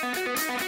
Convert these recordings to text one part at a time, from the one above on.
Thank.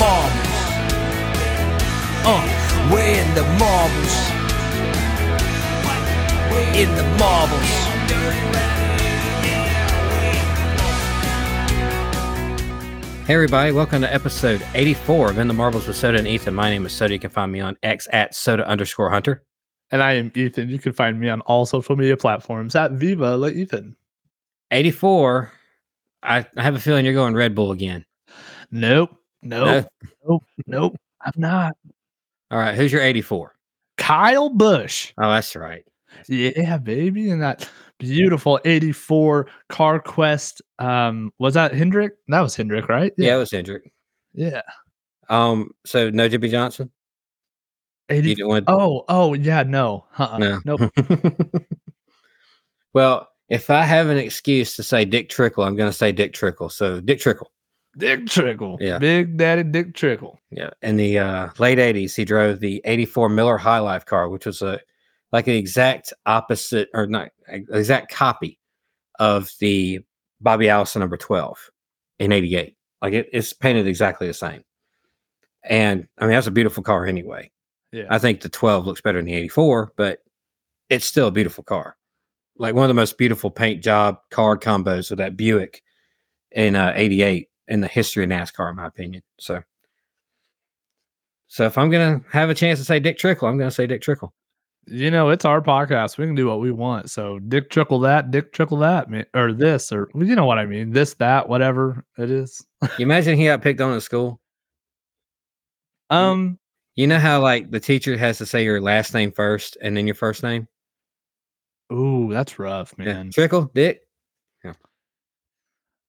We're in the marbles. Uh, we're in the marbles. In the marbles. Hey everybody, welcome to episode 84 of In the Marbles with Soda and Ethan. My name is Soda. You can find me on X at Soda underscore Hunter. And I am Ethan. You can find me on all social media platforms at Viva La Ethan. 84. I, I have a feeling you're going Red Bull again. Nope. Nope. Nope. Nope. I'm not. All right, who's your 84? Kyle Busch. Oh, that's right. Yeah, baby. And that beautiful 84 Car Quest. Um, was that Hendrick? That was Hendrick, right? Yeah, it was Hendrick. Yeah. Um, so no Jimmie Johnson. 80. You didn't want Oh, oh, yeah, no. Uh-uh. no. Nope. well, if I have an excuse to say Dick Trickle, I'm going to say Dick Trickle. So Dick Trickle. Dick Trickle. Yeah. Big Daddy Dick Trickle. Yeah, in the uh, late '80s, he drove the '84 Miller High Life car, which was a like an exact opposite or not exact copy of the Bobby Allison number 12 in '88. Like it, it's painted exactly the same. And I mean, that's a beautiful car anyway. Yeah. I think the 12 looks better than the 84, but it's still a beautiful car. Like one of the most beautiful paint job car combos with that Buick in uh, 88 in the history of NASCAR, in my opinion. So, so if I'm gonna have a chance to say Dick Trickle, I'm gonna say Dick Trickle. you know, it's our podcast. We can do what we want. So Dick Trickle that, Dick Trickle that, or this, or you know what I mean. This, that, whatever it is. You imagine he got picked on at school. Um, You know how like the teacher has to say your last name first and then your first name. ooh, that's rough, Yeah. man. Trickle, Dick.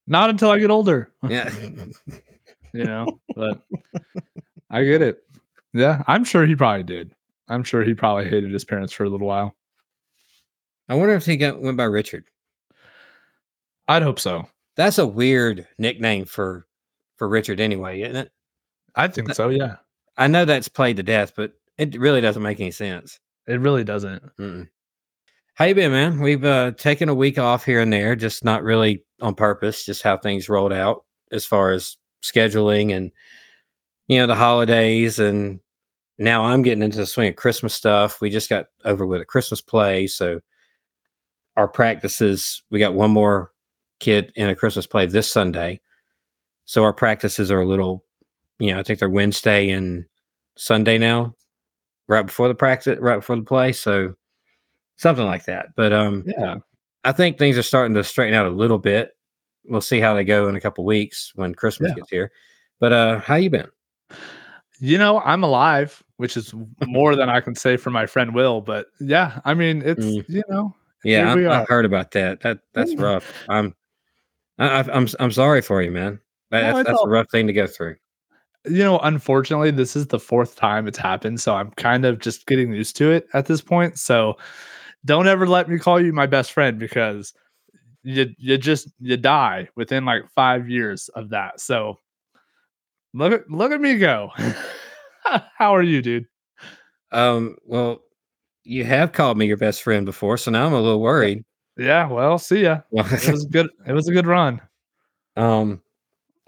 Not until I get older. Yeah. you know, but I get it. Yeah, I'm sure he probably did. I'm sure he probably hated his parents for a little while. I wonder if he got went by Richard. I'd hope so. That's a weird nickname for for Richard anyway, isn't it? I think so. Yeah, I know that's played to death, but it really doesn't make any sense. it really doesn't. Mm-mm. How you been, man? We've uh, taken a week off here and there, just not really on purpose, just how things rolled out as far as scheduling and you know the holidays. And now I'm getting into the swing of Christmas stuff. We just got over with a Christmas play, so our practices. We got one more kid in a Christmas play this Sunday, so our practices are a little, you know, I think they're Wednesday and Sunday now, right before the practice, right before the play. So something like that. But um, Yeah. I think things are starting to straighten out a little bit. We'll see how they go in a couple weeks when Christmas Yeah. gets here. But uh, how you been? You know, I'm alive, which is more than I can say for my friend Will. But yeah, I mean, it's Mm. you know, Yeah, I, I heard about that. That that's rough. I'm, I, I- I'm I'm sorry for you, man. That, No, that's that's a rough thing to go through. you know, unfortunately, this is the fourth time it's happened. So I'm kind of just getting used to it at this point. So don't ever let me call you my best friend because you you just you die within like five years of that. So look at look at me go. How are you, dude? Um, well, you have called me your best friend before, so now I'm a little worried. Yeah, well, see ya. It was good. It was a good run. Um,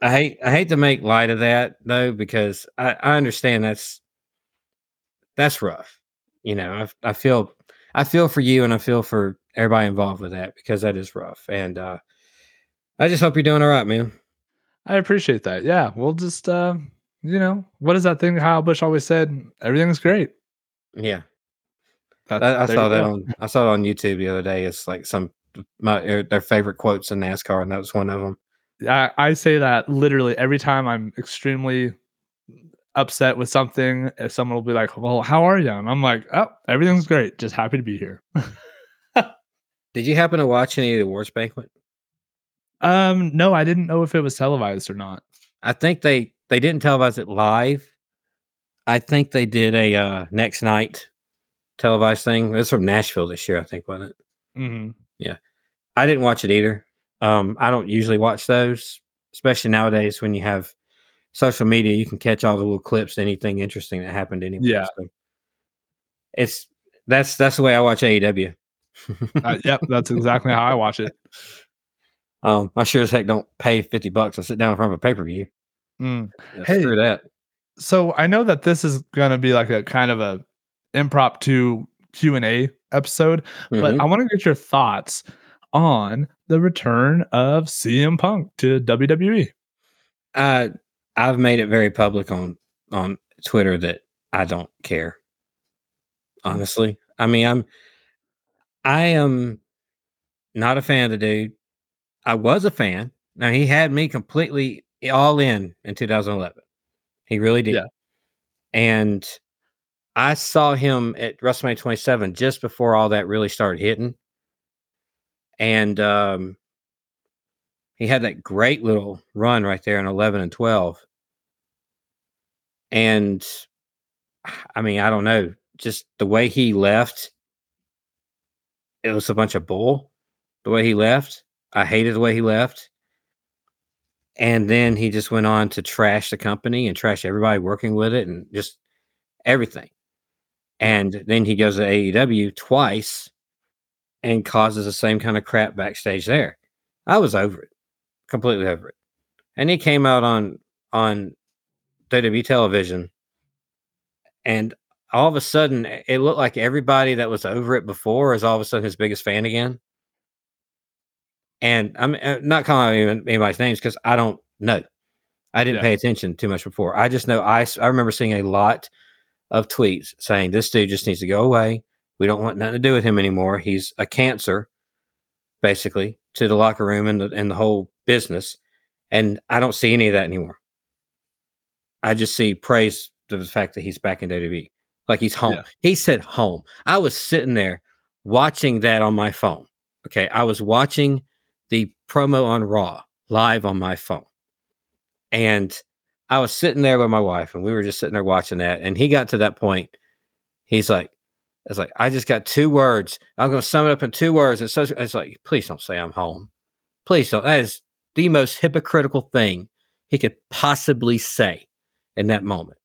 I hate I hate to make light of that though because I, I understand that's that's rough. You know, I I feel I feel for you and I feel for everybody involved with that because that is rough. And uh, I just hope you're doing all right, man. I appreciate that. Yeah, we'll just uh, you know, what is that thing Kyle Busch always said? Everything's great. Yeah, I, I saw that go. on I saw it on YouTube the other day. It's like some my er, their favorite quotes in NASCAR, and that was one of them. I, I say that literally every time I'm extremely upset with something. If someone will be like, "Well, how are you?" and I'm like, "Oh, everything's great. Just happy to be here." Did you happen to watch any of the awards banquet? Um, no, I didn't know if it was televised or not. I think they they didn't televise it live. I think they did a uh, next night televised thing. It was from Nashville this year, I think, wasn't it? hmm Yeah, I didn't watch it either. Um, I don't usually watch those, especially nowadays when you have social media. You can catch all the little clips, anything interesting that happened anywhere. Yeah. so it's that's that's the way I watch AEW. Uh, yep, that's exactly how I watch it. um, I sure as heck don't pay fifty bucks to sit down in front of a pay per view. Mm. Hey. Screw that. So I know that this is going to be like a kind of a impromptu Q and A episode, but Mhm. I want to get your thoughts on the return of CM Punk to. WWE. uh, I've made it very public on on Twitter that I don't care. Honestly, I mean, I'm I am not a fan of the dude. I was a fan. Now he had me completely all in in 2011. He really did. Yeah. And I saw him at WrestleMania 27 just before all that really started hitting. And um he had that great little run right there in 11 and 12. And I mean, I don't know, just the way he left, it was a bunch of bull. The way he left, I hated the way he left. And then he just went on to trash the company and trash everybody working with it and just everything. And then he goes to AEW twice and causes the same kind of crap backstage there. I was over it, completely over it. And he came out on on WWE television, and all of a sudden, it looked like everybody that was over it before is all of a sudden his biggest fan again. And I'm uh, not calling out anybody's names because I don't know. I didn't Yeah. pay attention too much before. I just know I I remember seeing a lot of tweets saying this dude just needs to go away. We don't want nothing to do with him anymore. He's a cancer, basically, to the locker room and the and the whole business. And I don't see any of that anymore. I just see praise to the fact that he's back in WWE. Like he's home. Yeah. He said home. I was sitting there watching that on my phone. Okay. I was watching the promo on Raw live on my phone. And I was sitting there with my wife and we were just sitting there watching that. And he got to that point. He's like, it's like, I just got two words. I'm going to sum it up in two words. It's, so, it's like, please don't say I'm home. Please don't. That is the most hypocritical thing he could possibly say in that moment.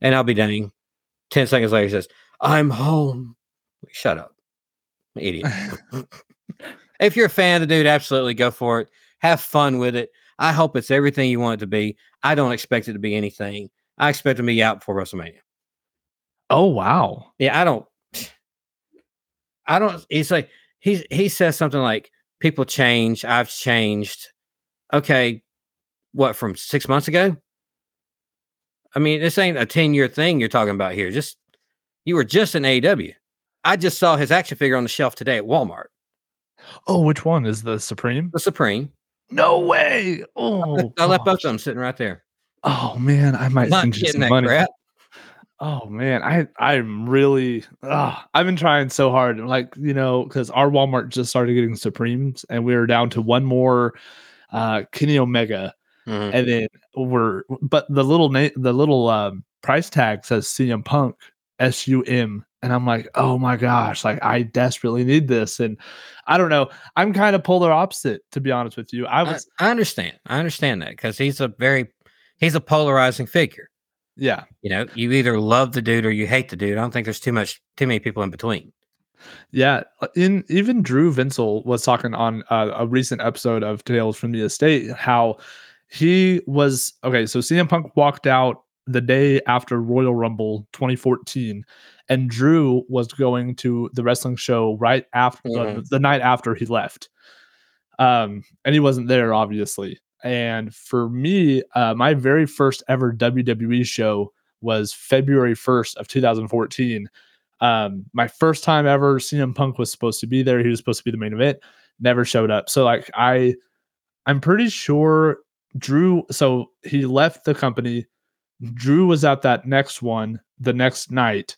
And I'll be dang. 10 seconds later, he says, I'm home. Shut up. Idiot. if you're a fan of the dude, absolutely go for it. Have fun with it. I hope it's everything you want it to be. I don't expect it to be anything. I expect it to be out before WrestleMania. Oh wow. Yeah, I don't. I don't. He's like he he says something like people change. I've changed. Okay, what from six months ago? I mean, this ain't a ten year thing you're talking about here. Just you were just in AEW. I just saw his action figure on the shelf today at Walmart. Oh, which one is the Supreme? The Supreme. No way. Oh, I left both of them sitting right there. Oh man, I might send you some money. crap. Oh man, I I'm really ugh, I've been trying so hard. Like, you know, because our Walmart just started getting Supremes and we were down to one more uh Kenny Omega. Mhm. And then we're but the little name the little um price tag says CM Punk S-U-M. And I'm like, oh my gosh, like I desperately need this. And I don't know. I'm kind of polar opposite, to be honest with you. I I, was I understand. I understand that because he's a very he's a polarizing figure. yeah. You know, you either love the dude or you hate the dude. I don't think there's too much too many people in between. Yeah, uh, in even Drew Vinsel was talking on uh, a recent episode of Tales from the Estate how he was okay. So CM Punk walked out the day after Royal Rumble 2014, and Drew was going to the wrestling show right after the, Mhm. the night after he left. Um, and he wasn't there, obviously. And for me, uh, my very first ever WWE show was February 1st of 2014. Um, my first time ever, CM Punk was supposed to be there. He was supposed to be the main event, never showed up. So like I, I'm pretty sure Drew. So he left the company. Drew was at that next one the next night,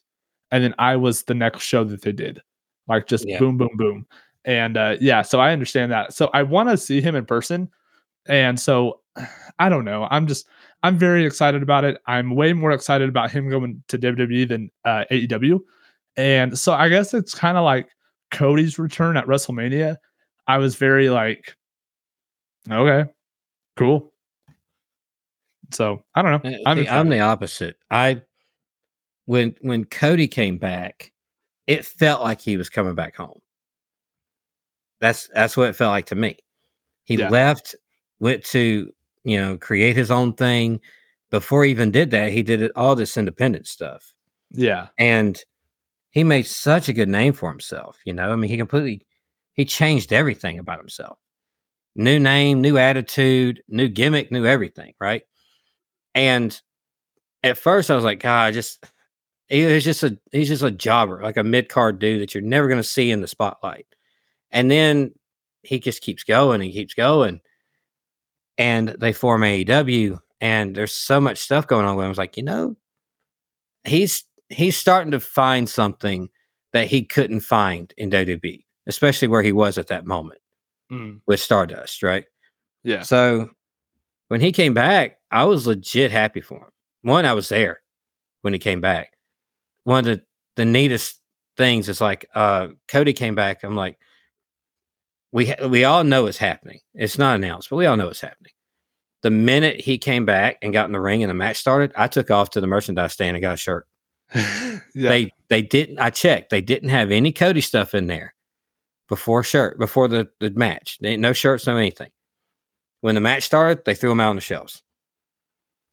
and then I was the next show that they did. Like just Yeah. boom, boom, boom. And uh, yeah, so I understand that. So I want to see him in person. And so I don't know. I'm just I'm very excited about it. I'm way more excited about him going to WWE than uh, AEW. And so I guess it's kind of like Cody's return at WrestleMania. I was very like, okay, cool. So I don't know. Uh, I'm, see. I'm the opposite. I when when Cody came back, it felt like he was coming back home. That's that's what it felt like to me. He Yeah. left, went to you know create his own thing. Before he even did that, he did it, all this independent stuff, yeah, and he made such a good name for himself. You know, I mean, he completely he changed everything about himself. New name, new attitude, new gimmick, new everything, right? And at first, I was like, God, I just he was just a he's just a jobber, like a mid card dude that you're never going to see in the spotlight. And then he just keeps going and keeps going, and they form AEW, and there's so much stuff going on with him. I was like, you know, he's he's starting to find something that he couldn't find in WWE, especially where he was at that moment Mm, with Stardust, right? yeah, So when he came back, I was legit happy for him. One, I was there when he came back. One of the, the neatest things is like uh Cody came back. I'm like, we ha- we all know it's happening. It's not announced, but we all know it's happening. The minute he came back and got in the ring and the match started, I took off to the merchandise stand and got a shirt. yeah. They they didn't. I checked. They didn't have any Cody stuff in there before shirt before the the match. They, no shirts, no anything. When the match started, they threw them out on the shelves.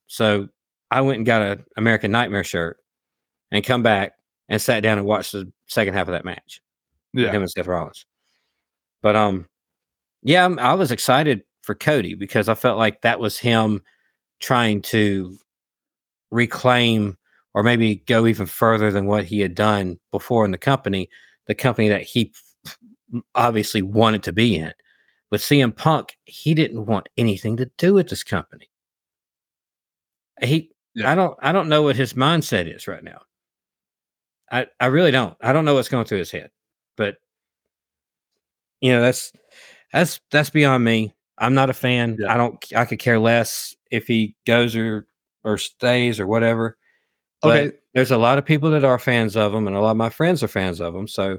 So I went and got a American Nightmare shirt and come back and sat down and watched the second half of that match. yeah. him and Seth Rollins. But um, yeah, I was excited for Cody because I felt like that was him trying to reclaim or maybe go even further than what he had done before in the company, the company that he obviously wanted to be in. With CM Punk, he didn't want anything to do with this company. He, Yeah. I don't, I don't know what his mindset is right now. I, I really don't. I don't know what's going through his head, but you know, that's that's that's beyond me. I'm not a fan. Yeah. I don't. I could care less if he goes or or stays or whatever. But Okay. there's a lot of people that are fans of them and a lot of my friends are fans of them So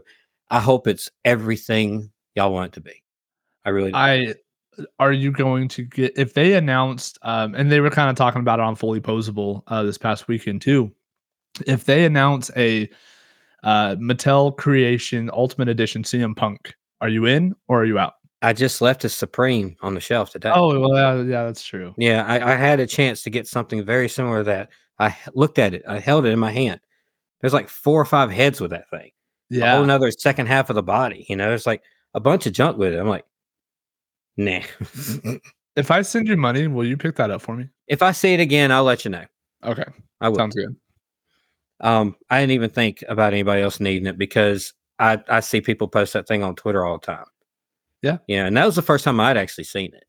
I hope it's everything y'all want it to be. I really do. I are you going to get if they announced um and they were kind of talking about it on fully posable uh this past weekend too. If they announce a uh Mattel Creation Ultimate Edition CM Punk, are you in or are you out? I just left a Supreme on the shelf today. Oh well yeah, yeah that's true. Yeah, I, I had a chance to get something very similar to that. I looked at it. I held it in my hand. There's like four or five heads with that thing. A whole Yeah. another second half of the body. You know, there's like a bunch of junk with it. I'm like, nah. If I send you money, will you pick that up for me? if I see it again, I'll let you know. Okay. I will. Sounds good. Um, I didn't even think about anybody else needing it because I I see people post that thing on Twitter all the time. Yeah. Yeah, and that was the first time I'd actually seen it.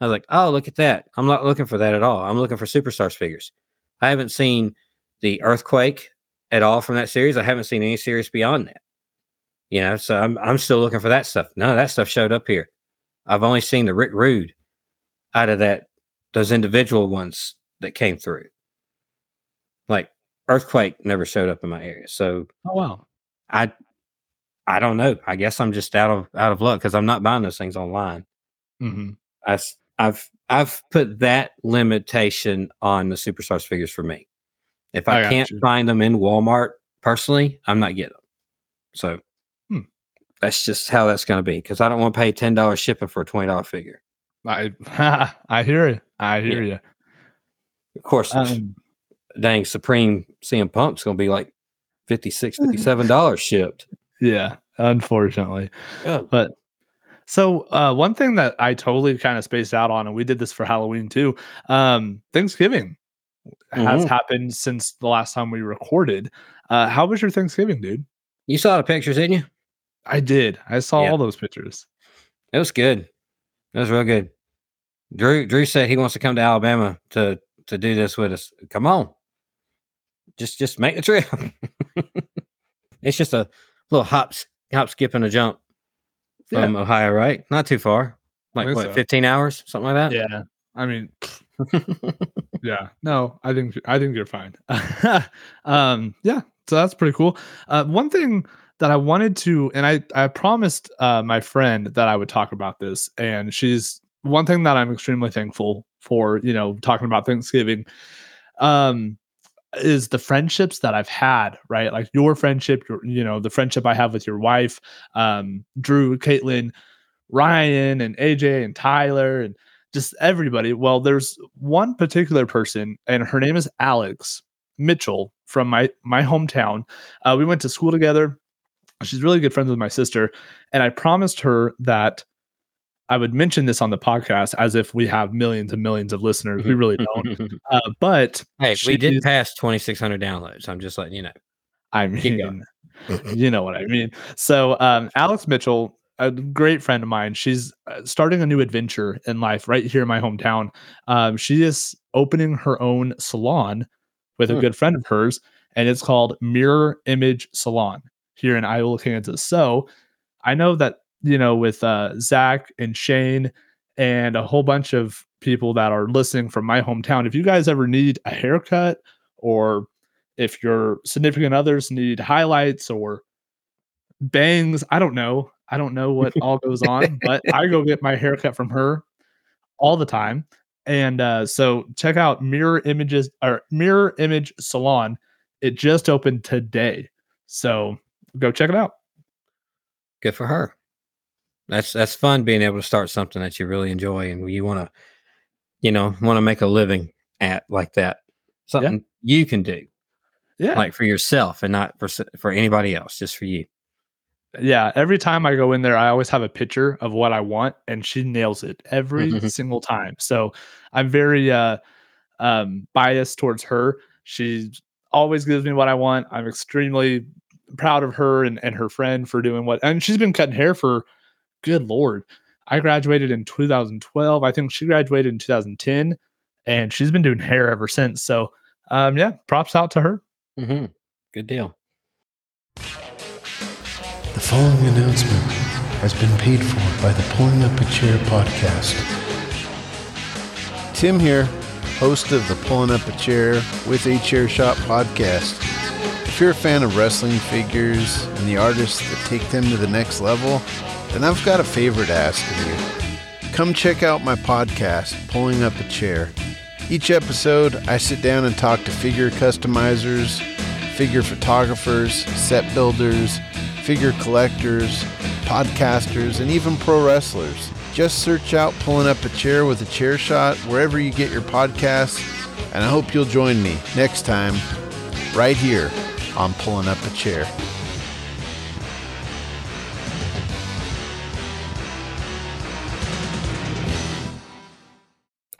I was like, oh, look at that. I'm not looking for that at all. I'm looking for superstars figures. I haven't seen the earthquake at all from that series. I haven't seen any series beyond that. You know, so I'm I'm still looking for that stuff. None of that stuff showed up here. I've only seen the Rick Rude out of that those individual ones that came through. Like earthquake never showed up in my area. So Oh wow. I I don't know. I guess I'm just out of out of luck because I'm not buying those things online. hmm I, have I've put that limitation on the superstars figures for me. If I I, can't you. find them in Walmart personally, I'm not getting them. So Hmm. that's just how that's going to be because I don't want to pay ten dollars shipping for a twenty dollar figure. I I hear you. I hear you. Of course, Um, dang Supreme CM Punk's going to be like 56 dollars shipped. yeah, unfortunately. Yeah. But so uh, one thing that I totally kind of spaced out on, and we did this for Halloween too. Um, Thanksgiving. has Mhm. happened since the last time we recorded. Uh, how was your Thanksgiving, dude? You saw the pictures, didn't you? I did. I saw Yeah. all those pictures. It was good. It was real good. Drew Drew said he wants to come to Alabama to to do this with us. Come on. Just just make the trip. it's just a little hop hop skip and a jump from Ohio, right? Not too far. Like what, so. 15 hours, something like that? Yeah. I mean, yeah. No, I think I think you're fine. um, yeah. So that's pretty cool. Uh, one thing that I wanted to, and I I promised uh, my friend that I would talk about this, and she's one thing that I'm extremely thankful for. You know, talking about Thanksgiving. Um, is the friendships that I've had, right? Like your friendship, your, you know, the friendship I have with your wife, um, Drew, Caitlin, Ryan, and AJ, and Tyler, and just everybody. Well, there's one particular person, and her name is Alex Mitchell from my my hometown. Uh, we went to school together. She's really good friends with my sister, and I promised her that I would mention this on the podcast as if we have millions and millions of listeners. We really don't, uh, but hey, we did she's- pass 2,600 downloads. I'm just letting you know. I Keep going. mean, you know what I mean. So, um, Alex Mitchell, a great friend of mine, she's uh, starting a new adventure in life right here in my hometown. Um, she is opening her own salon with a Hmm. good friend of hers, and it's called Mirror Image Salon here in Iola, Kansas. So, I know that you know with uh, Zach and Shane and a whole bunch of people that are listening from my hometown. If you guys ever need a haircut or if your significant others need highlights or bangs, I don't know. I don't know what all goes on, but I go get my haircut from her all the time. And uh, so check out Mirror Images or Mirror Image Salon. It just opened today. So go check it out. Good for her. That's that's fun being able to start something that you really enjoy and you want to, you know, want to make a living at like that. Something you can do, Yeah. like for yourself and not for for anybody else, just for you. yeah. Every time I go in there, I always have a picture of what I want, and she nails it every Mhm. single time. So I'm very uh um biased towards her. She always gives me what I want. I'm extremely proud of her and, and her friend for doing what and she's been cutting hair for good lord. I graduated in 2012. I think she graduated in 2010 and she's been doing hair ever since. So um yeah, props out to her. Mm-hmm. Good deal. The following announcement has been paid for by the Pulling Up a Chair podcast. Tim here, host of the Pulling Up a Chair with a Chair Shot podcast. If you're a fan of wrestling figures and the artists that take them to the next level, then I've got a favor to ask of you. Come check out my podcast, Pulling Up a Chair. Each episode, I sit down and talk to figure customizers, figure photographers, set builders, figure collectors, podcasters, and even pro wrestlers. Just search out Pulling Up a Chair with a Chair Shot wherever you get your podcasts, and I hope you'll join me next time, right here on Pulling Up a Chair.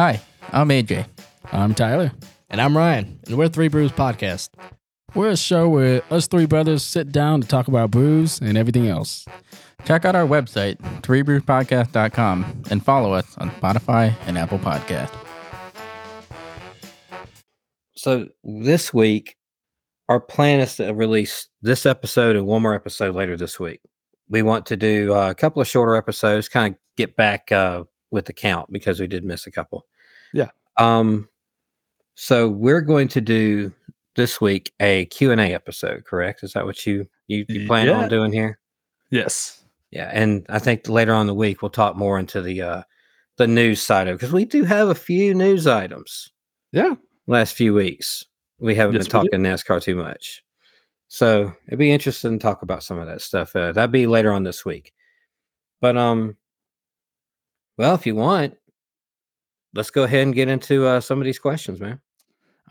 Hi, I'm AJ. I'm Tyler, And I'm Ryan. and we're Three Brews Podcast. We're a show where us three brothers sit down to talk about brews and everything else. Check out our website, threebrewspodcast.com, and follow us on Spotify and Apple Podcast. So this week, our plan is to release this episode and one more episode later this week. We want to do uh, a couple of shorter episodes, kind of get back uh, with the count because we did miss a couple. Yeah. Um. So we're going to do this week a Q and A episode. Correct? Is that what you you, you plan Yeah. on doing here? Yes. Yeah, and I think later on the week we'll talk more into the uh, the news side of because we do have a few news items Yeah. last few weeks. We haven't Yes, been talking NASCAR too much. So it'd be interesting to talk about some of that stuff. Uh, that'd be later on this week. But um well, if you want, let's go ahead and get into uh, some of these questions, man.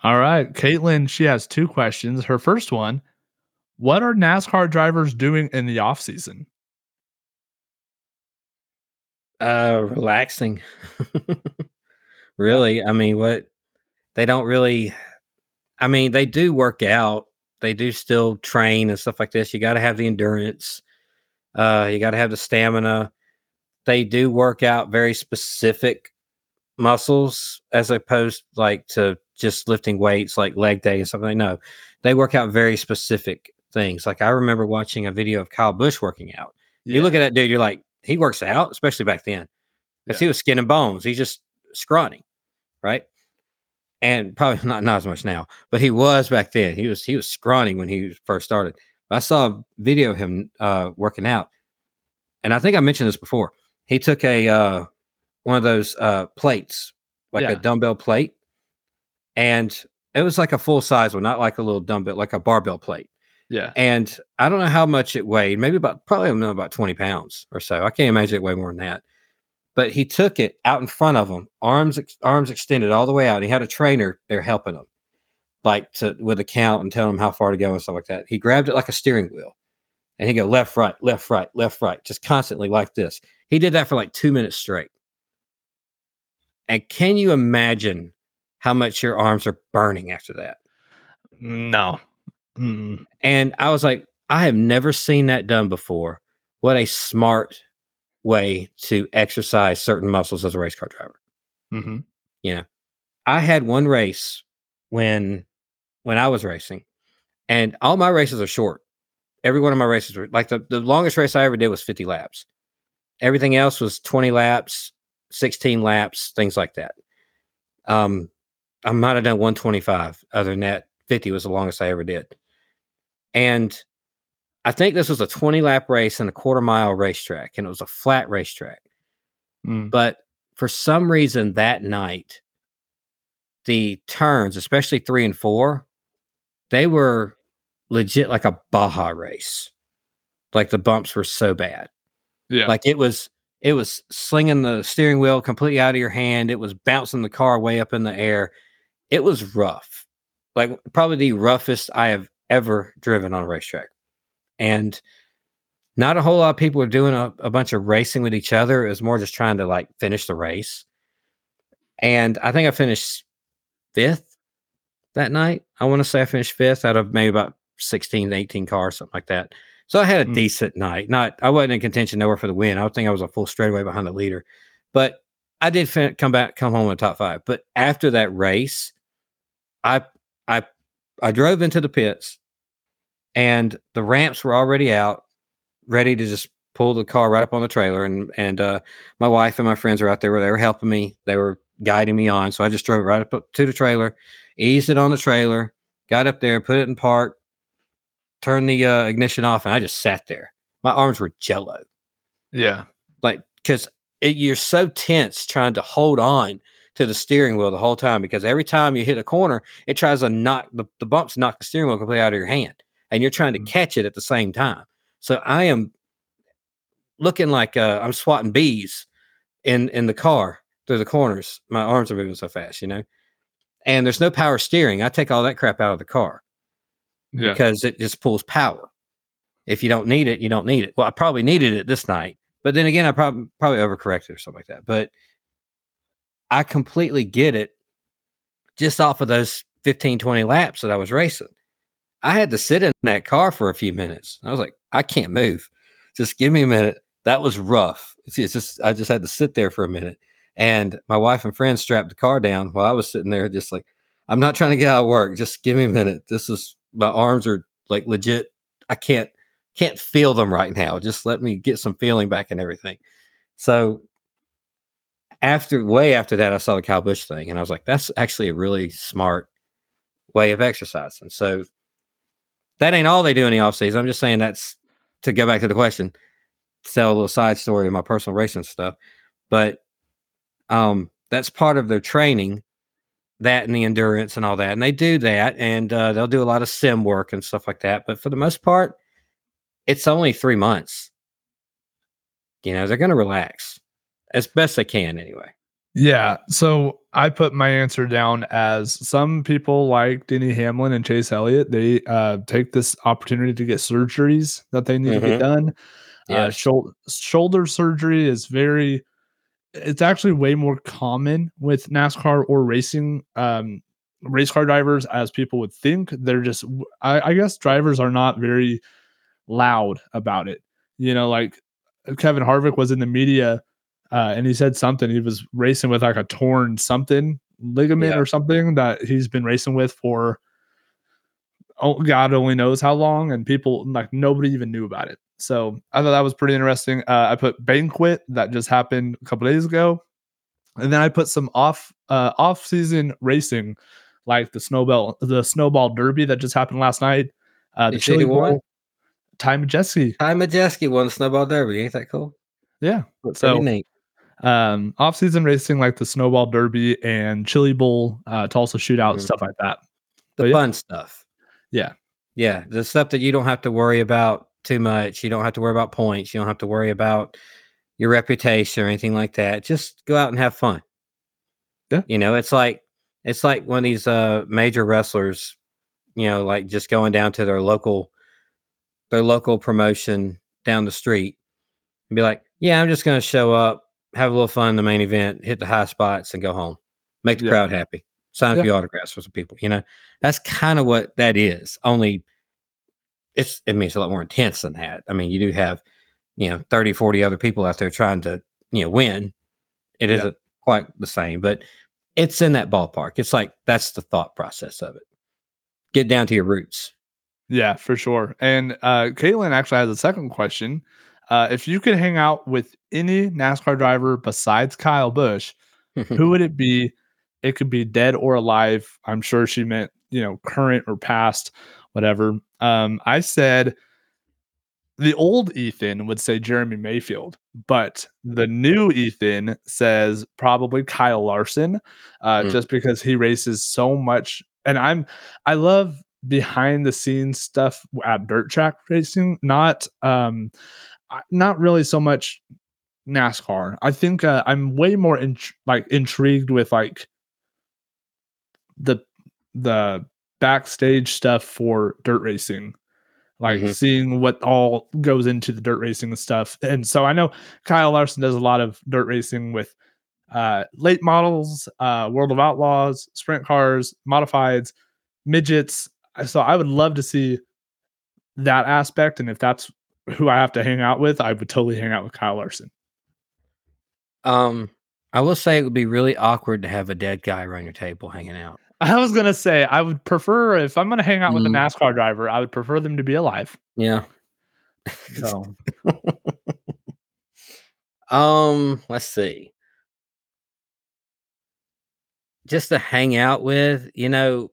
All right. Caitlin, she has two questions. Her first one What are NASCAR drivers doing in the off season? Uh relaxing. really. I mean, what they don't really I mean, they do work out. They do still train and stuff like this. You got to have the endurance. Uh you got to have the stamina. They do work out very specific muscles as opposed like to just lifting weights like leg day and something. No. They work out very specific things. Like I remember watching a video of Kyle Busch working out. You look at that dude, you're like, he works out, especially back then. Because he was skin and bones. He's just scrawny, right? And probably not not as much now, but he was back then. He was he was scrawny when he first started. I saw a video of him uh, working out, and I think I mentioned this before. He took a uh, one of those uh, plates, like Yeah. a dumbbell plate, and it was like a full size one, not like a little dumbbell, like a barbell plate. Yeah. And I don't know how much it weighed, maybe about probably I don't know, about 20 pounds or so. I can't imagine it weighed more than that. But he took it out in front of him, arms ex- arms extended all the way out. He had a trainer there helping him, like to with a count and telling him how far to go and stuff like that. He grabbed it like a steering wheel and he go left, right, left, right, left, right, just constantly like this. He did that for like two minutes straight. And can you imagine how much your arms are burning after that? No. Mm. And I was like, I have never seen that done before. What a smart way to exercise certain muscles as a race car driver. Mm-hmm. Yeah. I had one race when when I was racing, and all my races are short. Every one of my races were like the, the longest race I ever did was 50 laps. Everything else was 20 laps, 16 laps, things like that. Um, I might have done 125. Other than that, 50 was the longest I ever did. And I think this was a 20 lap race and a quarter mile racetrack, and it was a flat racetrack. Mm. But for some reason that night, the turns, especially three and four, they were legit like a Baja race. Like the bumps were so bad. Yeah. Like it was, it was slinging the steering wheel completely out of your hand. It was bouncing the car way up in the air. It was rough. Like probably the roughest I have ever driven on a racetrack. And not a whole lot of people were doing a, a bunch of racing with each other. It was more just trying to like finish the race. And I think I finished fifth that night. I want to say I finished fifth out of maybe about 16 to 18 cars, something like that. So I had a Mm. decent night. Not I wasn't in contention nowhere for the win. I would think I was a full straightaway behind the leader, but I did fin- come back, come home in the top five. But after that race, I I I drove into the pits, and the ramps were already out, ready to just pull the car right up on the trailer. And and uh, my wife and my friends were out there. Where they were helping me. They were guiding me on. So I just drove right up to the trailer, eased it on the trailer, got up there, put it in park, turned the uh, ignition off, and I just sat there. My arms were jello Yeah. like because you're so tense trying to hold on to the steering wheel the whole time because every time you hit a corner it tries to knock the, the bumps knock the steering wheel completely out of your hand and you're trying to Mhm. catch it at the same time so i am looking like uh, i'm swatting bees in in the car through the corners my arms are moving so fast you know and there's no power steering i take all that crap out of the car Yeah. because it just pulls power. If you don't need it, you don't need it. Well, I probably needed it this night, but then again, I probably probably overcorrected or something like that. But I completely get it just off of those 15, 20 laps that I was racing. I had to sit in that car for a few minutes. I was like, I can't move. Just give me a minute. That was rough. It's, it's just I just had to sit there for a minute. And my wife and friends strapped the car down while I was sitting there, just like, I'm not trying to get out of work. Just give me a minute. This is my arms are like legit. I can't can't feel them right now. Just let me get some feeling back and everything. So after way after that, I saw the Kyle Busch thing, and I was like, that's actually a really smart way of exercising. So that ain't all they do in the off season. I'm just saying that's to go back to the question, tell a little side story of my personal racing stuff. But Um, that's part of their training, that and the endurance and all that. And they do that, and uh, they'll do a lot of sim work and stuff like that. But for the most part, it's only three months. You know, they're going to relax as best they can anyway. Yeah. So I put my answer down as some people like Denny Hamlin and Chase Elliott. They uh, take this opportunity to get surgeries that they need to Mhm. get done. Uh, Yes. shoulder, shoulder surgery is very, it's actually way more common with NASCAR or racing um, race car drivers as people would think. They're just, I, I guess drivers are not very loud about it. You know, like Kevin Harvick was in the media uh, and he said something. He was racing with like a torn something ligament Yeah. or something that he's been racing with for oh God only knows how long, and people like nobody even knew about it. So I thought that was pretty interesting. Uh, I put banquet that just happened a couple days ago, and then I put some off uh, off season racing like the snowball the snowball derby that just happened last night. Uh, the You see Chili? Bowl. Ty Majeski. Ty Majeski won the snowball derby. Ain't that cool? Yeah. Pretty So neat. um off-season racing like the snowball derby and chili bowl uh tulsa shootout Mhm. stuff like that The but yeah. fun stuff. Yeah. Yeah. The stuff that you don't have to worry about too much. You don't have to worry about points. You don't have to worry about your reputation or anything like that. Just go out and have fun. Yeah. You know, it's like it's like when these uh major wrestlers, you know, like just going down to their local their local promotion down the street and be like, Yeah, I'm just gonna show up, have a little fun in the main event, hit the high spots and go home. Make the Yeah. crowd happy. Sign a Yeah. few autographs for some people, you know. That's kind of what that is. Only it's it means a lot more intense than that. I mean, you do have, you know, 30, 40 other people out there trying to, you know, win. It Yeah. not quite the same, but it's in that ballpark. It's like that's the thought process of it. Get down to your roots. yeah for sure and uh caitlin actually has a second question uh if you could hang out with any nascar driver besides kyle busch who would it be it could be dead or alive i'm sure she meant you know current or past whatever um i said the old ethan would say jeremy mayfield but the new ethan says probably kyle larson uh Hmm. just because he races so much and i'm i love behind the scenes stuff at dirt track racing not um not really so much NASCAR. I think uh, I'm way more in, like intrigued with like the the backstage stuff for dirt racing, like Mhm. seeing what all goes into the dirt racing and stuff. And so I know Kyle Larson does a lot of dirt racing with uh, late models, uh, World of Outlaws, sprint cars, modifieds, midgets. So I would love to see that aspect, and if that's who I have to hang out with, I would totally hang out with Kyle Larson. Um, I will say it would be really awkward to have a dead guy around your table hanging out. I was gonna say I would prefer if I'm gonna hang out with a Mm. NASCAR driver, I would prefer them to be alive. Yeah. So Um, let's see. Just to hang out with, you know,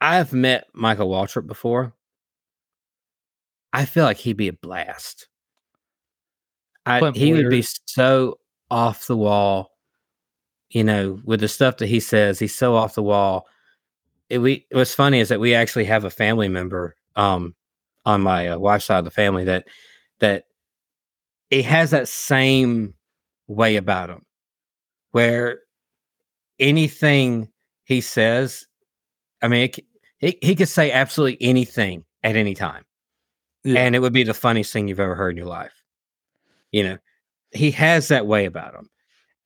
I've met Michael Waltrip before. I feel like he'd be a blast. I, he would be so off the wall, you know, with the stuff that he says. He's so off the wall. It, we, what's funny is that we actually have a family member um, on my uh, wife's side of the family that that he has that same way about him, where anything he says, I mean, it, he he could say absolutely anything at any time, Yeah. and it would be the funniest thing you've ever heard in your life. You know, he has that way about him,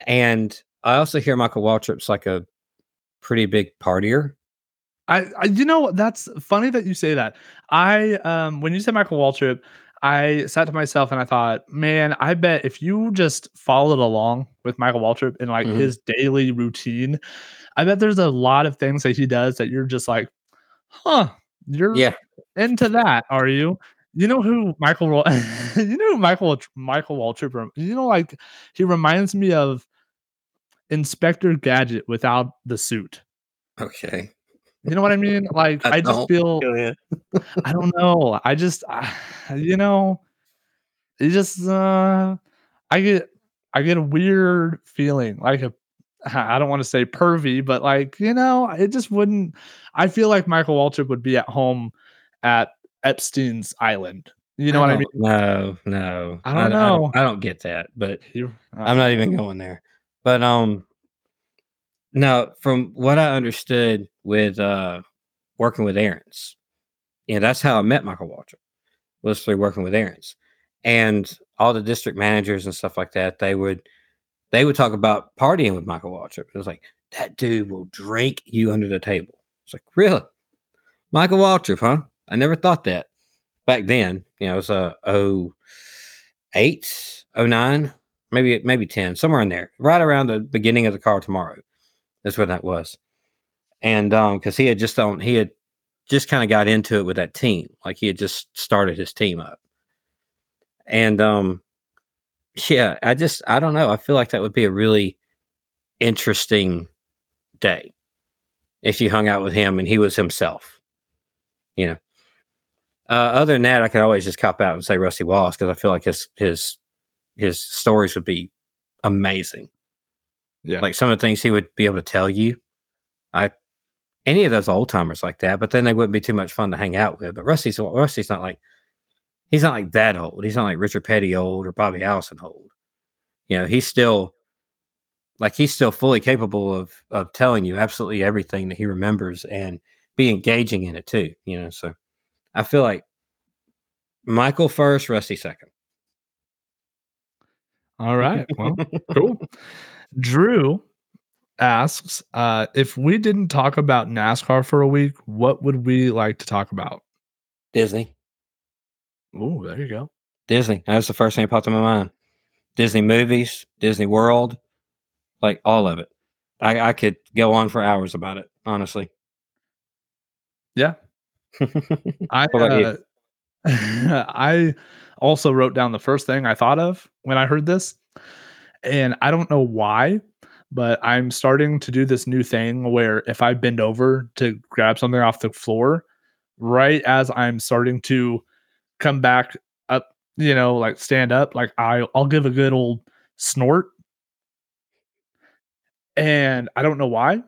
and I also hear Michael Waltrip's like a pretty big partier. I, I you know that's funny that you say that. I um when you said Michael Waltrip, I sat to myself and I thought, man, I bet if you just followed along with Michael Waltrip in like Mhm. his daily routine, I bet there's a lot of things that he does that you're just like, huh, you're Yeah, into that, are you? You know who Michael you know who Michael Michael Waltrip you know like he reminds me of Inspector Gadget without the suit. okay. You know what I mean? Like I I, just feel I don't know. I just I, you know, it just uh I get I get a weird feeling, like a I don't want to say pervy, but like, you know, it just wouldn't I feel like Michael Waltrip would be at home at Epstein's Island. You know what I mean? No, no. I don't I know. don't, I don't get that, but You- I'm not even going there. But um no, from what I understood with uh working with Aaron's, and that's how I met Michael Waltrip was through working with Aaron's. And all the district managers and stuff like that, they would they would talk about partying with Michael Waltrip. It was like, that dude will drink you under the table. It's like, really? Michael Waltrip, huh? I never thought that. Back then, you know, it was uh, 08, 09, maybe maybe 10, somewhere in there, right around the beginning of the car tomorrow. That's what that was. And um, because he had just on he had just kind of got into it with that team. Like he had just started his team up. And um yeah, I just I don't know. I feel like that would be a really interesting day if you hung out with him and he was himself. You know. Uh, other than that, I could always just cop out and say Rusty Wallace because I feel like his his his stories would be amazing. Yeah. Like some of the things he would be able to tell you. I any of those old timers like that, but then they wouldn't be too much fun to hang out with. But Rusty's Rusty's not like he's not like that old. He's not like Richard Petty old or Bobby Allison old. You know, he's still like he's still fully capable of of telling you absolutely everything that he remembers and be engaging in it too. You know, so I feel like Michael first, Rusty second. All right. Well, cool. Drew asks uh, if we didn't talk about NASCAR for a week, what would we like to talk about? Disney. Oh, there you go. Disney. That's the first thing that popped in my mind. Disney movies, Disney World, like all of it. I, I could go on for hours about it, honestly. Yeah. I What about you? uh, I also wrote down the first thing I thought of when I heard this, and I don't know why, but I'm starting to do this new thing where if I bend over to grab something off the floor, right as I'm starting to come back up, you know, like stand up, like I I'll give a good old snort, and I don't know why.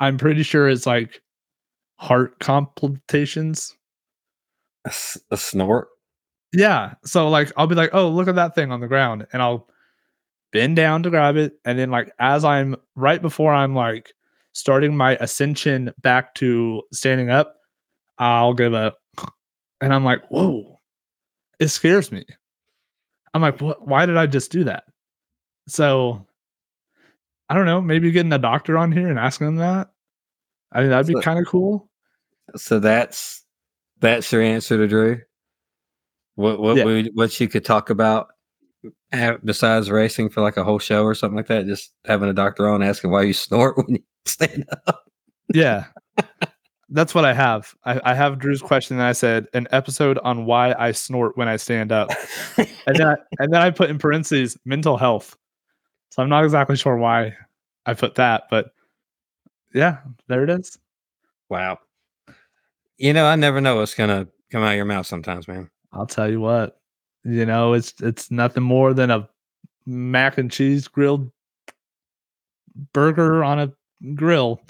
I'm pretty sure it's like heart complications. A, s- a snort. Yeah. So like I'll be like, oh, look at that thing on the ground. And I'll bend down to grab it. And then like as I'm right before I'm like starting my ascension back to standing up, I'll give a and I'm like, whoa, it scares me. I'm like, what why did I just do that? So I don't know, maybe getting a doctor on here and asking them that. I mean, that'd be So- kind of cool. So that's that's your answer to Drew. What what Yeah. we what you could talk about besides racing for like a whole show or something like that? Just having a doctor on asking why you snort when you stand up. Yeah. That's what I have. I, I have Drew's question and I said an episode on why I snort when I stand up. And then I, and then I put in parentheses mental health. So I'm not exactly sure why I put that, but yeah, there it is. wow. You know, I never know what's gonna come out of your mouth sometimes, man. I'll tell you what. You know, it's it's nothing more than a mac and cheese grilled burger on a grill.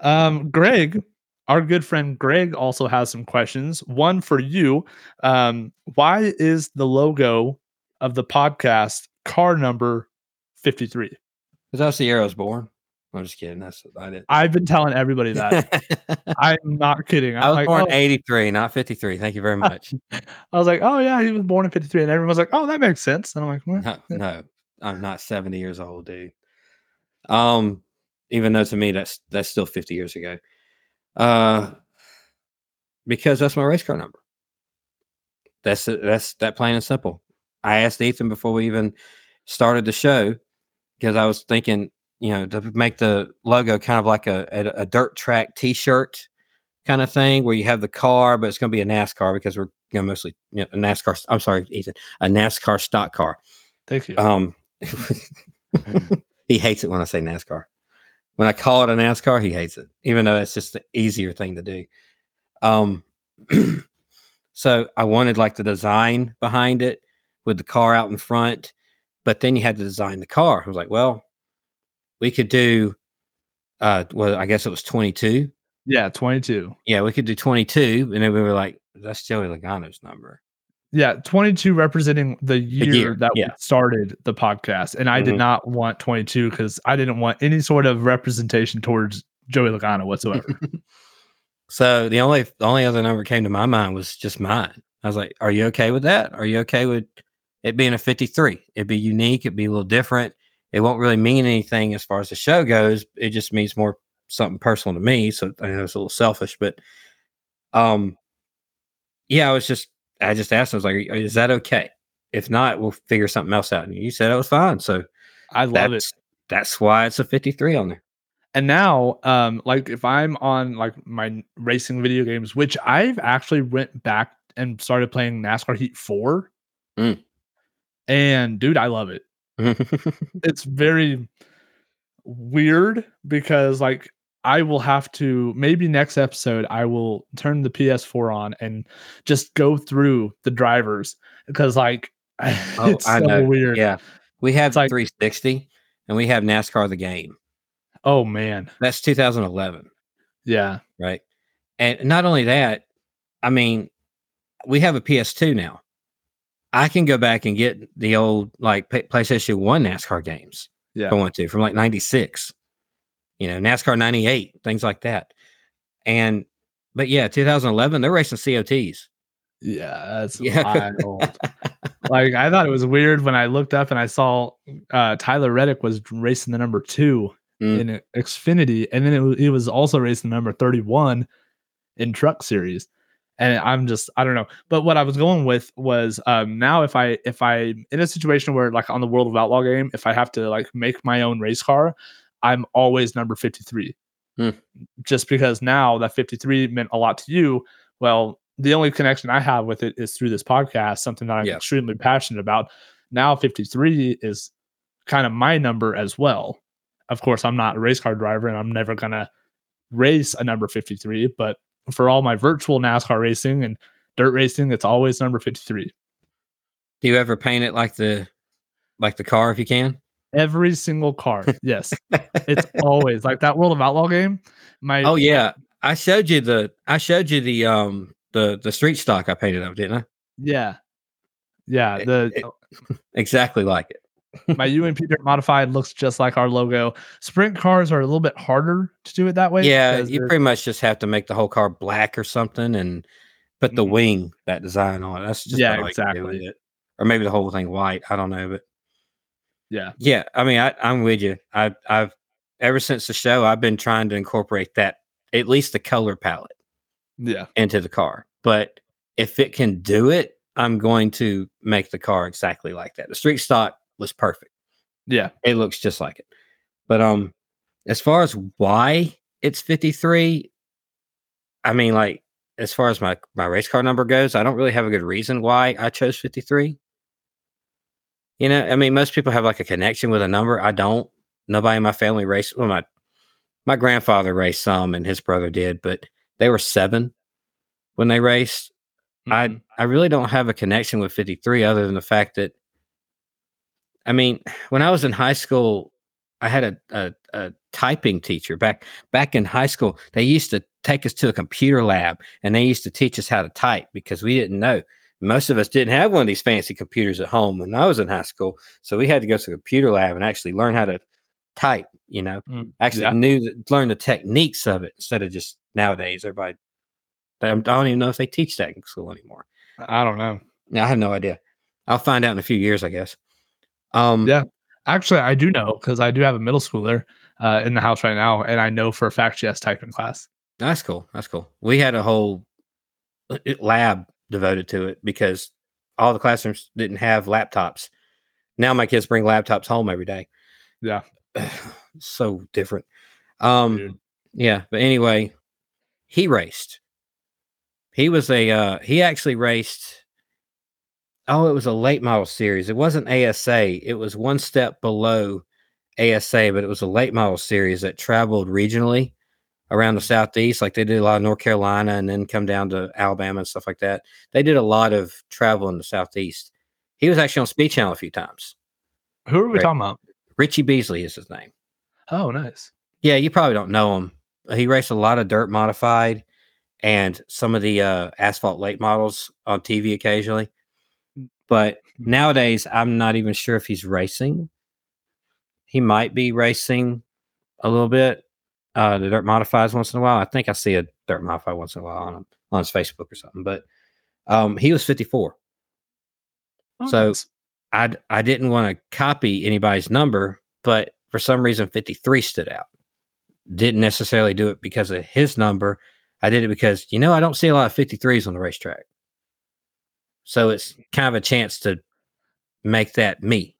Um, Greg, our good friend Greg also has some questions. One for you. Um, why is the logo of the podcast car number 53? Because that's the year I was born. I'm just kidding. That's I did. I've been telling everybody that. I'm not kidding. I'm I was like, born oh. 83, not 53. Thank you very much. I was like, oh yeah, he was born in 53. And everyone's like, oh, that makes sense. And I'm like, no, no, I'm not 70 years old, dude. Um, even though to me that's that's still 50 years ago. Uh, because that's my race car number. That's that's that plain and simple. I asked Ethan before we even started the show because I was thinking, you know, to make the logo kind of like a a, a dirt track T-shirt kind of thing, where you have the car, but it's going to be a NASCAR because we're you know, mostly you know, a NASCAR. I'm sorry, Ethan, a NASCAR stock car. thank you. Um, he hates it when I say NASCAR. When I call it a NASCAR, he hates it, even though it's just the easier thing to do. Um, so I wanted like the design behind it, with the car out in front, but then you had to design the car. I was like, well, we could do, uh, well, I guess it was 22. Yeah, 22. Yeah, we could do 22. And then we were like, that's Joey Logano's number. Yeah, 22 representing the year, year, that yeah. we started the podcast. And I did Mhm. not want 22 because I didn't want any sort of representation towards Joey Logano whatsoever. So the only the only other number came to my mind was just mine. I was like, "Are you okay with that? Are you okay with it being a 53? It'd be unique. It'd be a little different. It won't really mean anything as far as the show goes. It just means more something personal to me. So I know it's a little selfish, but um, yeah, I was just I just asked. him, I was like, "Is that okay? If not, we'll figure something else out." And you said it was fine. So I love it. that's that's why it's a 53 on there. And now, um, like if I'm on like my racing video games, which I've actually went back and started playing NASCAR Heat 4. Mm. And dude, I love it. It's very weird because like I will have to maybe next episode I will turn the PS4 on and just go through the drivers because like oh, it's so weird. Oh, Yeah. We have like- 360 and we have NASCAR the game. Oh man. That's 2011, Yeah. right? And not only that, I mean, we have a PS2 now. I can go back and get the old like P- PlayStation 1 NASCAR games Yeah. if I want to from like 96, you know, NASCAR 98, things like that. And, but yeah, 2011, they're racing COTs. Yeah, that's Yeah. wild. like I thought it was weird when I looked up and I saw uh, Tyler Reddick was racing the number two Mm. in Xfinity, and then it, he was also racing the number thirty-one in Truck Series. And I'm just I don't know, but what I was going with was um, now if I if I in a situation where like on the World of Outlaw game, if I have to like make my own race car, I'm always number fifty-three, Hmm. just because now that fifty-three meant a lot to you. Well, the only connection I have with it is through this podcast, something that I'm Yeah. extremely passionate about. Now 53 is kind of my number as well. Of course, I'm not a race car driver and I'm never gonna race a number 53, but for all my virtual NASCAR racing and dirt racing, it's always number 53. Do you ever paint it like the, like the car if you can? Every single car. Yes. it's always like that World of Outlaw game. My Oh yeah, I showed you the I showed you the um the the street stock I painted up, didn't I? yeah. Yeah. It- The it- exactly like it. My UMP Dirt modified looks just like our logo. Sprint cars are a little bit harder to do it that way. yeah, you pretty much just have to make the whole car black or something and put the Mhm. wing that design on it. That's just Yeah, about all you can do with exactly. it. Or maybe the whole thing white. I don't know, but yeah. yeah, I mean, I, I'm with you. I, I've ever since the show, I've been trying to incorporate that at least the color palette Yeah. into the car. But if it can do it, I'm going to make the car exactly like that. The street stock was perfect. Yeah. It looks just like it. But um as far as why it's 53, I mean like as far as my my race car number goes, I don't really have a good reason why I chose 53. You know, I mean most people have like a connection with a number. I don't. Nobody in my family raced well my my grandfather raced some and his brother did, but they were 7 when they raced. I Mhm. I really don't have a connection with 53 other than the fact that I mean, when I was in high school, I had a, a, a typing teacher back back in high school. They used to take us to a computer lab and they used to teach us how to type because we didn't know. Most of us didn't have one of these fancy computers at home when I was in high school. So we had to go to a computer lab and actually learn how to type, you know, Mm, actually yeah. knew learn the techniques of it instead of just nowadays everybody I don't even know if they teach that in school anymore. I don't know. Yeah, I have no idea. I'll find out in a few years, I guess. Um, Yeah. Actually, I do know because I do have a middle schooler uh, in the house right now, and I know for a fact she has typing class. that's cool. That's cool. We had a whole uh, lab devoted to it because all the classrooms didn't have laptops. Now my kids bring laptops home every day. Yeah. so different. Um, Dude. yeah. But anyway, he raced. He was a. Uh, he actually raced. Oh, it was a late model series. It wasn't ASA. It was one step below ASA, but it was a late model series that traveled regionally around the southeast. Like they did a lot of North Carolina and then come down to Alabama and stuff like that. They did a lot of travel in the southeast. He was actually on Speed Channel a few times. Who are we Right. talking about? Richie Beasley is his name. Oh, nice. Yeah, you probably don't know him. He raced a lot of dirt modified and some of the uh, asphalt late models on TV occasionally. But nowadays, I'm not even sure if he's racing. He might be racing a little bit. Uh, the dirt modifies once in a while. I think I see a dirt modify once in a while on him on his Facebook or something. But um, he was 54. Oh, So- nice. I I didn't want to copy anybody's number, but for some reason 53 stood out. Didn't necessarily do it because of his number. I did it because you know I don't see a lot of 53s on the racetrack. So it's kind of a chance to make that me,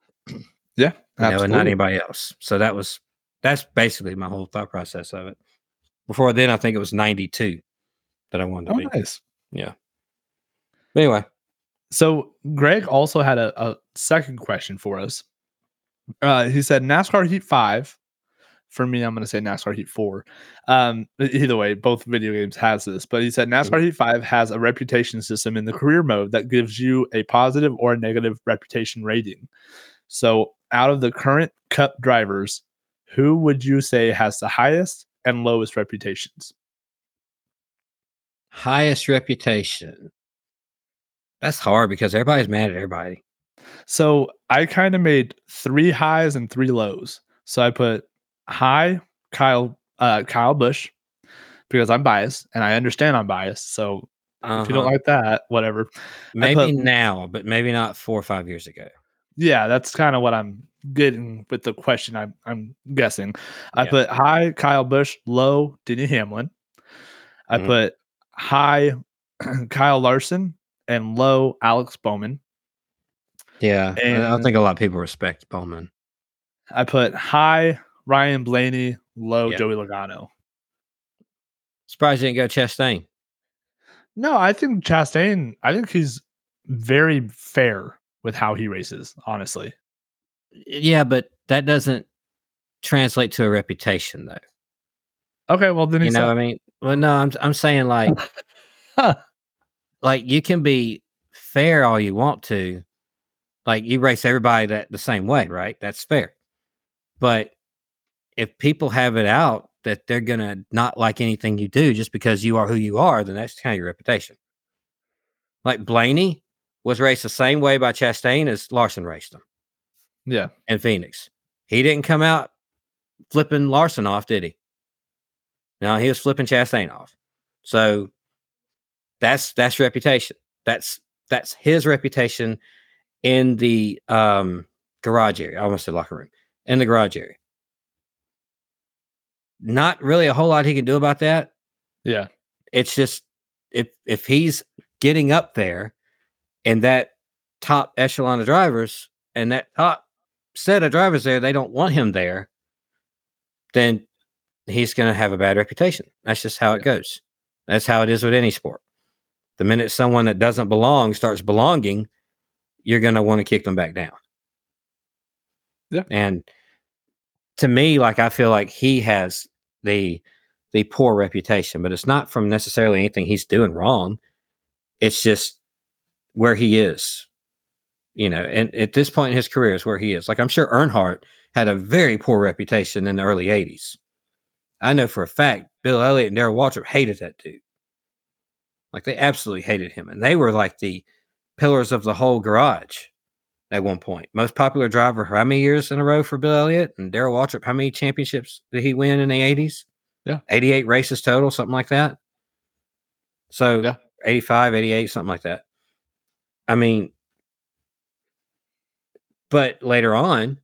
yeah, you know, and not anybody else. So that was that's basically my whole thought process of it. Before then, I think it was 92 that I wanted to Oh, be. nice. But anyway, So Greg also had a, a second question for us. Uh, he said NASCAR Heat Five. For me, I'm going to say NASCAR Heat Four. Um, either way, both video games has this, but he said NASCAR Heat Five has a reputation system in the career mode that gives you a positive or a negative reputation rating. So, out of the current Cup drivers, who would you say has the highest and lowest reputations? highest reputation. That's hard because everybody's mad at everybody. So I kind of made three highs and three lows. So I put high Kyle uh Kyle Busch because I'm biased and I understand I'm biased. So if you don't Uh-huh. like that, whatever. maybe put- now, but maybe not four or five years ago. Yeah, that's kind of what I'm getting with the question. I'm I'm guessing. I Yeah. put high Kyle Busch, low Denny Hamlin. I Mhm. put high Kyle Larson and low Alex Bowman. Yeah, I think a lot of people respect Bowman. I put high Ryan Blaney, low Yeah. Joey Logano. Surprised you didn't go Chastain. No, I think Chastain, I think he's very fair with how he races, honestly. Yeah, but that doesn't translate to a reputation, though. Okay, well then You he's know, what I mean, well, no, I'm I'm saying like, like you can be fair all you want to, like you race everybody that the same way, right? That's fair. But if people have it out that they're gonna not like anything you do just because you are who you are, then that's kind of your reputation. Like Blaney was raced the same way by Chastain as Larson raced him yeah. And Phoenix. He didn't come out flipping Larson off, did he? No, he was flipping Chastain off. So that's that's reputation. That's that's his reputation in the um garage area. I almost said locker room. In the garage area. Not really a whole lot he can do about that. Yeah. It's just if if he's getting up there and that top echelon of drivers and that top set of drivers there, they don't want him there, then he's going to have a bad reputation. That's just how it goes. That's how it is with any sport. The minute someone that doesn't belong starts belonging, you're going to want to kick them back down. Yeah. And to me, like I feel like he has the the poor reputation, but it's not from necessarily anything he's doing wrong. It's just where he is, you know. And at this point in his career, is where he is. Like I'm sure Earnhardt had a very poor reputation in the early '80s. I know for a fact Bill Elliott and Darrell Waltrip hated that dude. Like they absolutely hated him, and they were like the pillars of the whole garage at one point. Most popular driver how many years in a row for Bill Elliott and Darrell Waltrip? How many championships did he win in the 80s? Yeah. 88 races total, something like that. So Yeah. 85, 88, something like that. I mean, but later on,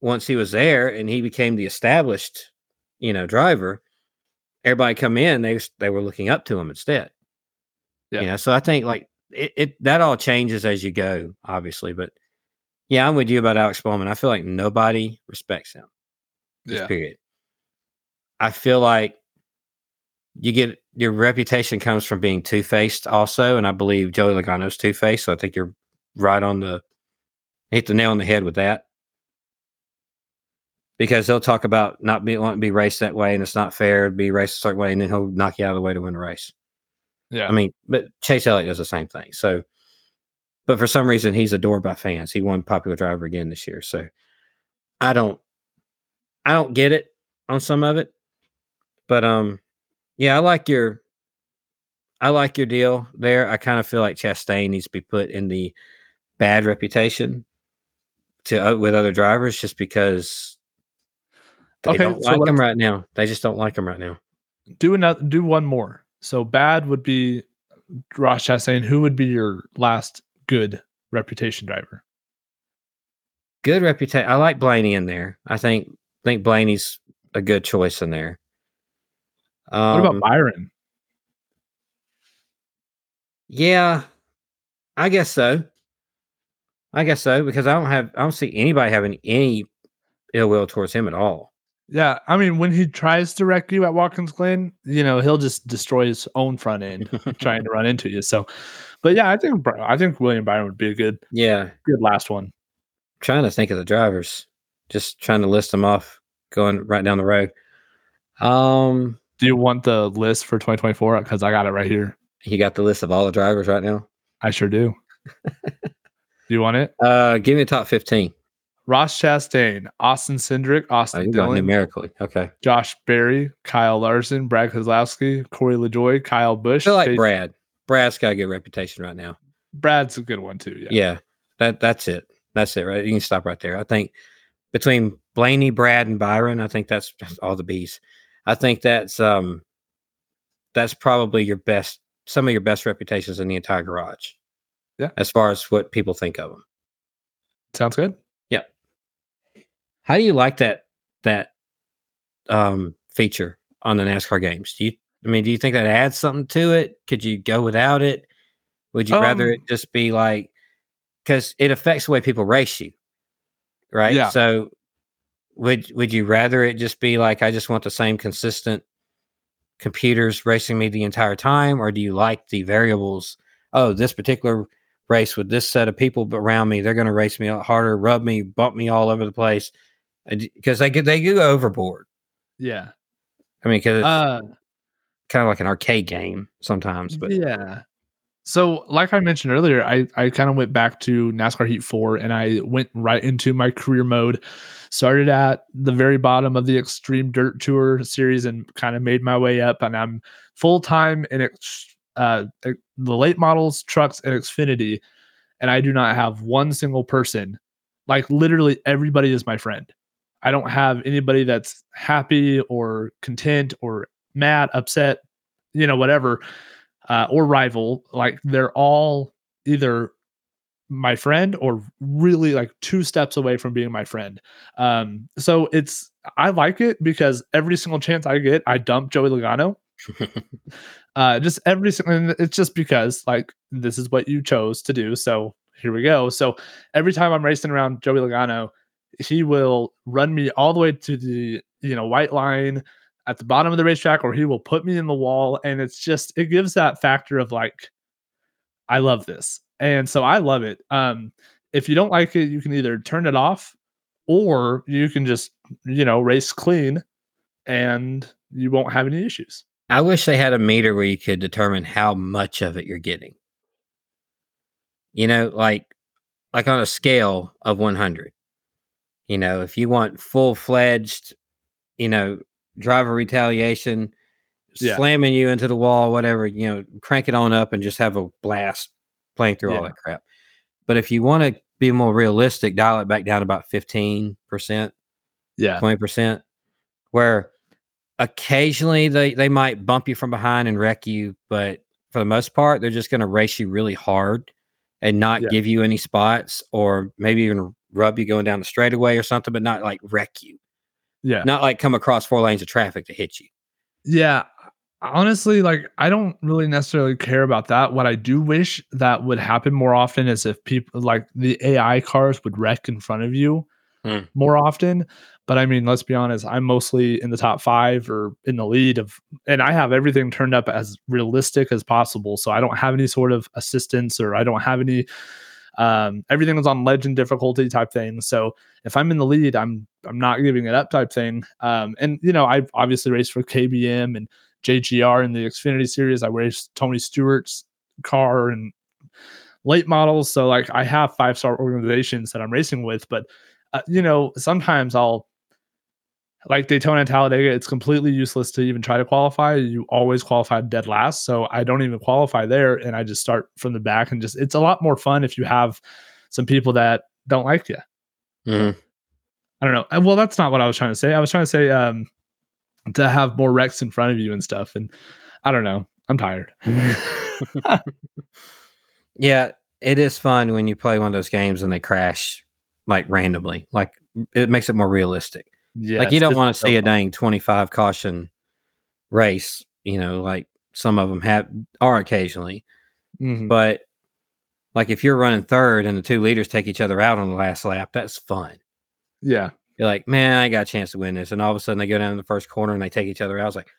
once he was there and he became the established, you know, driver, everybody come in, they they were looking up to him instead. Yeah. You know, so I think like it, it that all changes as you go, obviously. But yeah, I'm with you about Alex Bowman. I feel like nobody respects him. Yeah. period. I feel like you get your reputation comes from being two faced also, and I believe Joey Logano's two faced. So I think you're right on the hit the nail on the head with that. Because they'll talk about not being wanting to be raced that way and it's not fair to be raced a certain way, and then he'll knock you out of the way to win a race. Yeah. I mean, but Chase Elliott does the same thing. So, but for some reason he's adored by fans. He won popular driver again this year. So I don't I don't get it on some of it. But um yeah, I like your I like your deal there. I kind of feel like Chastain needs to be put in the bad reputation to uh, with other drivers just because they Okay, don't so like him right now. They just don't like him right now. Do another. Do one more. So bad would be Ross Chastain. Who would be your last good reputation driver? Good reputation. I like Blaney in there. I think think Blaney's a good choice in there. Um, What about Byron? Yeah, I guess so. I guess so because I don't have I don't see anybody having any ill will towards him at all. Yeah, I mean, when he tries to wreck you at Watkins Glen, you know he'll just destroy his own front end trying to run into you. So, but yeah, I think I think William Byron would be a good Yeah, good last one. trying to think of the drivers, just trying to list them off, going right down the road. Um, Do you want the list for 2024? Because I got it right here. you got the list of all the drivers right now. I sure do. do you want it? Uh, give me the top fifteen. Ross Chastain, Austin Cindric, Oh, Austin got Dillon, numerically. Okay, Josh Berry, Kyle Larson, Brad Keselowski, Corey LaJoie, Kyle Busch. feel like Chase- Brad. Brad's got a good reputation right now. Brad's a good one too. Yeah. Yeah, that that's it. That's it, right? You can stop right there. I think between Blaney, Brad, and Byron, I think that's all the bees. I think that's um that's probably your best some of your best reputations in the entire garage. Yeah. As far as what people think of them. Sounds good. How do you like that that um feature on the NASCAR games? Do you I mean, do you think that adds something to it? Could you go without it? Would you rather Um, it just be like because it affects the way people race you, right? Yeah. So would would you rather it just be like I just want the same consistent computers racing me the entire time, or do you like the variables? Oh, this particular race with this set of people around me, they're going to race me harder, rub me, bump me all over the place, because they get they go overboard. Yeah. I mean, because it's Uh, kind of like an arcade game sometimes, but yeah. So, like I mentioned earlier, I, I kind of went back to NASCAR Heat 4 and I went right into my career mode. Started at the very bottom of the Extreme Dirt Tour series and kind of made my way up. And I'm full time in ex- uh, the late models, trucks, and Xfinity. And I do not have one single person. Like, literally, everybody is my friend. I don't have anybody that's happy or content or mad, upset, you know, whatever uh, or rival, like they're all either my friend or really like two steps away from being my friend. Um, so it's I like it because every single chance I get, I dump Joey Logano. uh, just every single, it's just because like this is what you chose to do. So here we go. So every time I'm racing around Joey Logano, he will run me all the way to the you know white line at the bottom of the racetrack or he will put me in the wall and it's just it gives that factor of like i love this and so i love it um if you don't like it you can either turn it off or you can just you know race clean and you won't have any issues I wish they had a meter where you could determine how much of it you're getting. You know, like like on a scale of 100. You know, if you want full-fledged, you know, driver retaliation, Yeah. slamming you into the wall, whatever, you know, crank it on up and just have a blast playing through all that crap. But if you want to be more realistic, dial it back down about 15%. yeah twenty percent, where occasionally they they might bump you from behind and wreck you, but for the most part, they're just going to race you really hard and not Yeah. give you any spots, or maybe even rub you going down the straightaway or something, but not like wreck you, yeah not like come across four lanes of traffic to hit you. Yeah. Honestly, like I don't really necessarily care about that. What I do wish that would happen more often is if people like the AI cars would wreck in front of you Hmm. more often. But I mean, let's be honest, I'm mostly in the top five or in the lead of, and I have everything turned up as realistic as possible. So I don't have any sort of assistance or I don't have any, um, everything was on legend difficulty type thing. So if I'm in the lead, I'm I'm not giving it up type thing. Um, and you know, I've obviously raced for KBM and JGR in the Xfinity series. I raced Tony Stewart's car and late models. So like I have five star organizations that I'm racing with, but uh, you know sometimes I'll like Daytona and Talladega. It's completely useless to even try to qualify. You always qualify dead last, so I don't even qualify there, and I just start from the back and just it's a lot more fun if you have some people that don't like you. Mhm. I don't know. Uh, Well, that's not what I was trying to say. I was trying to say um to have more wrecks in front of you and stuff. And I don't know. I'm tired. Yeah, it is fun when you play one of those games and they crash like randomly. Like it makes it more realistic. Yeah. like you don't want to see a dang 25 caution race, you know, like some of them have are occasionally. Mhm. But like if you're running third and the two leaders take each other out on the last lap, that's fun. Yeah. You're like, man, I got a chance to win this. And all of a sudden they go down in the first corner and they take each other out. I was like,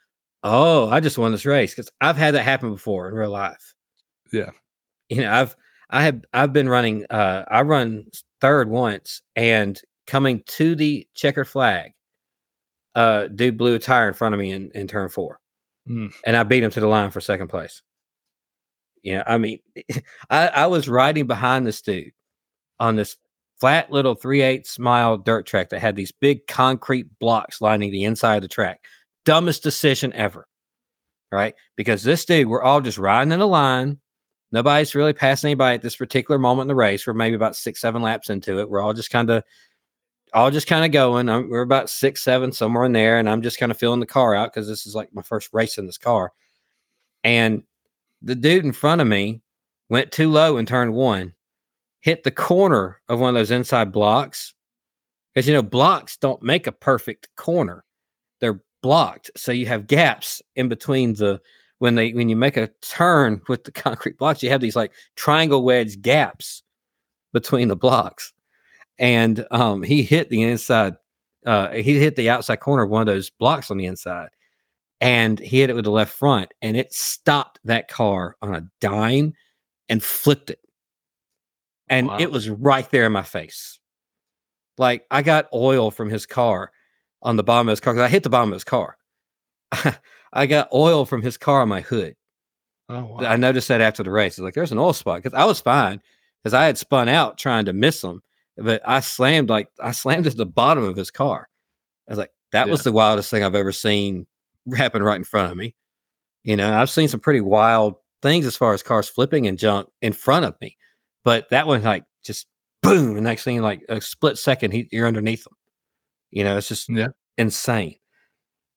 oh, I just won this race. Cause I've had that happen before in real life. Yeah. You know, I've I have I've been running uh I run third once and coming to the checker flag, uh dude blew a tire in front of me in, in turn four. Mm. And I beat him to the line for second place. Yeah, I mean, I, I was riding behind this dude on this flat little three eighths mile dirt track that had these big concrete blocks lining the inside of the track. Dumbest decision ever. Right? Because this dude, we're all just riding in a line. Nobody's really passing anybody at this particular moment in the race. We're maybe about six, seven laps into it. We're all just kind of all just kind of going. I'm, we're about six, seven, somewhere in there, and I'm just kind of filling the car out because this is like my first race in this car. And the dude in front of me went too low in turn one, hit the corner of one of those inside blocks. Because you know, blocks don't make a perfect corner. They're blocked. So you have gaps in between the when they when you make a turn with the concrete blocks, you have these like triangle wedge gaps between the blocks. And um he hit the inside, uh he hit the outside corner of one of those blocks on the inside and he hit it with the left front and it stopped that car on a dime and flipped it. And Wow. it was right there in my face. Like i got oil from his car on the bottom of his car because i hit the bottom of his car. I got oil from his car on my hood. Oh, I noticed that after the race. It's like there's an oil spot because I was fine because I had spun out trying to miss him, but I slammed like I slammed at the bottom of his car. I was like, that was the wildest thing I've ever seen happen right in front of me. You know, I've seen some pretty wild things as far as cars flipping and junk in front of me, but that one like just boom. The next thing, like a split second, he, you're underneath them. You know, it's just Yeah. insane.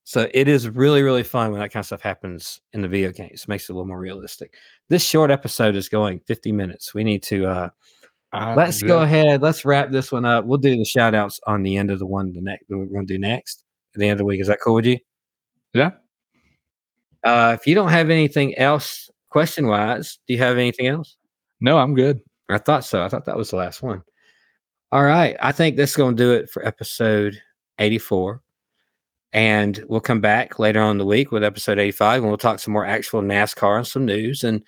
So it is really, really fun when that kind of stuff happens in the video games. Makes it a little more realistic. This short episode is going 50 minutes. We need to uh Uh, let's yeah. go ahead. Let's wrap this one up. We'll do the shout outs on the end of the one the next we're gonna do next at the end of the week. Is that cool with you? Yeah. Uh if you don't have anything else question wise, do you have anything else? No, I'm good. I thought so. I thought that was the last one. All right. I think this is going to do it for episode 84. And we'll come back later on in the week with episode 85 and we'll talk some more actual NASCAR and some news and,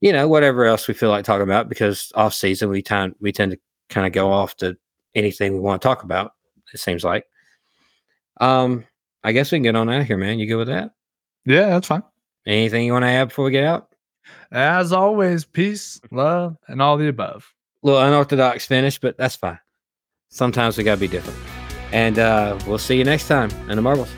you know, whatever else we feel like talking about because off season we time we tend to kind of go off to anything we want to talk about, it seems like. Um, I guess we can get on out of here, man. You good with that? Yeah, that's fine. Anything you want to add before we get out? As always, peace, love, and all the above. A little unorthodox finish, but that's fine. Sometimes we gotta be different. And uh, we'll see you next time in the marbles.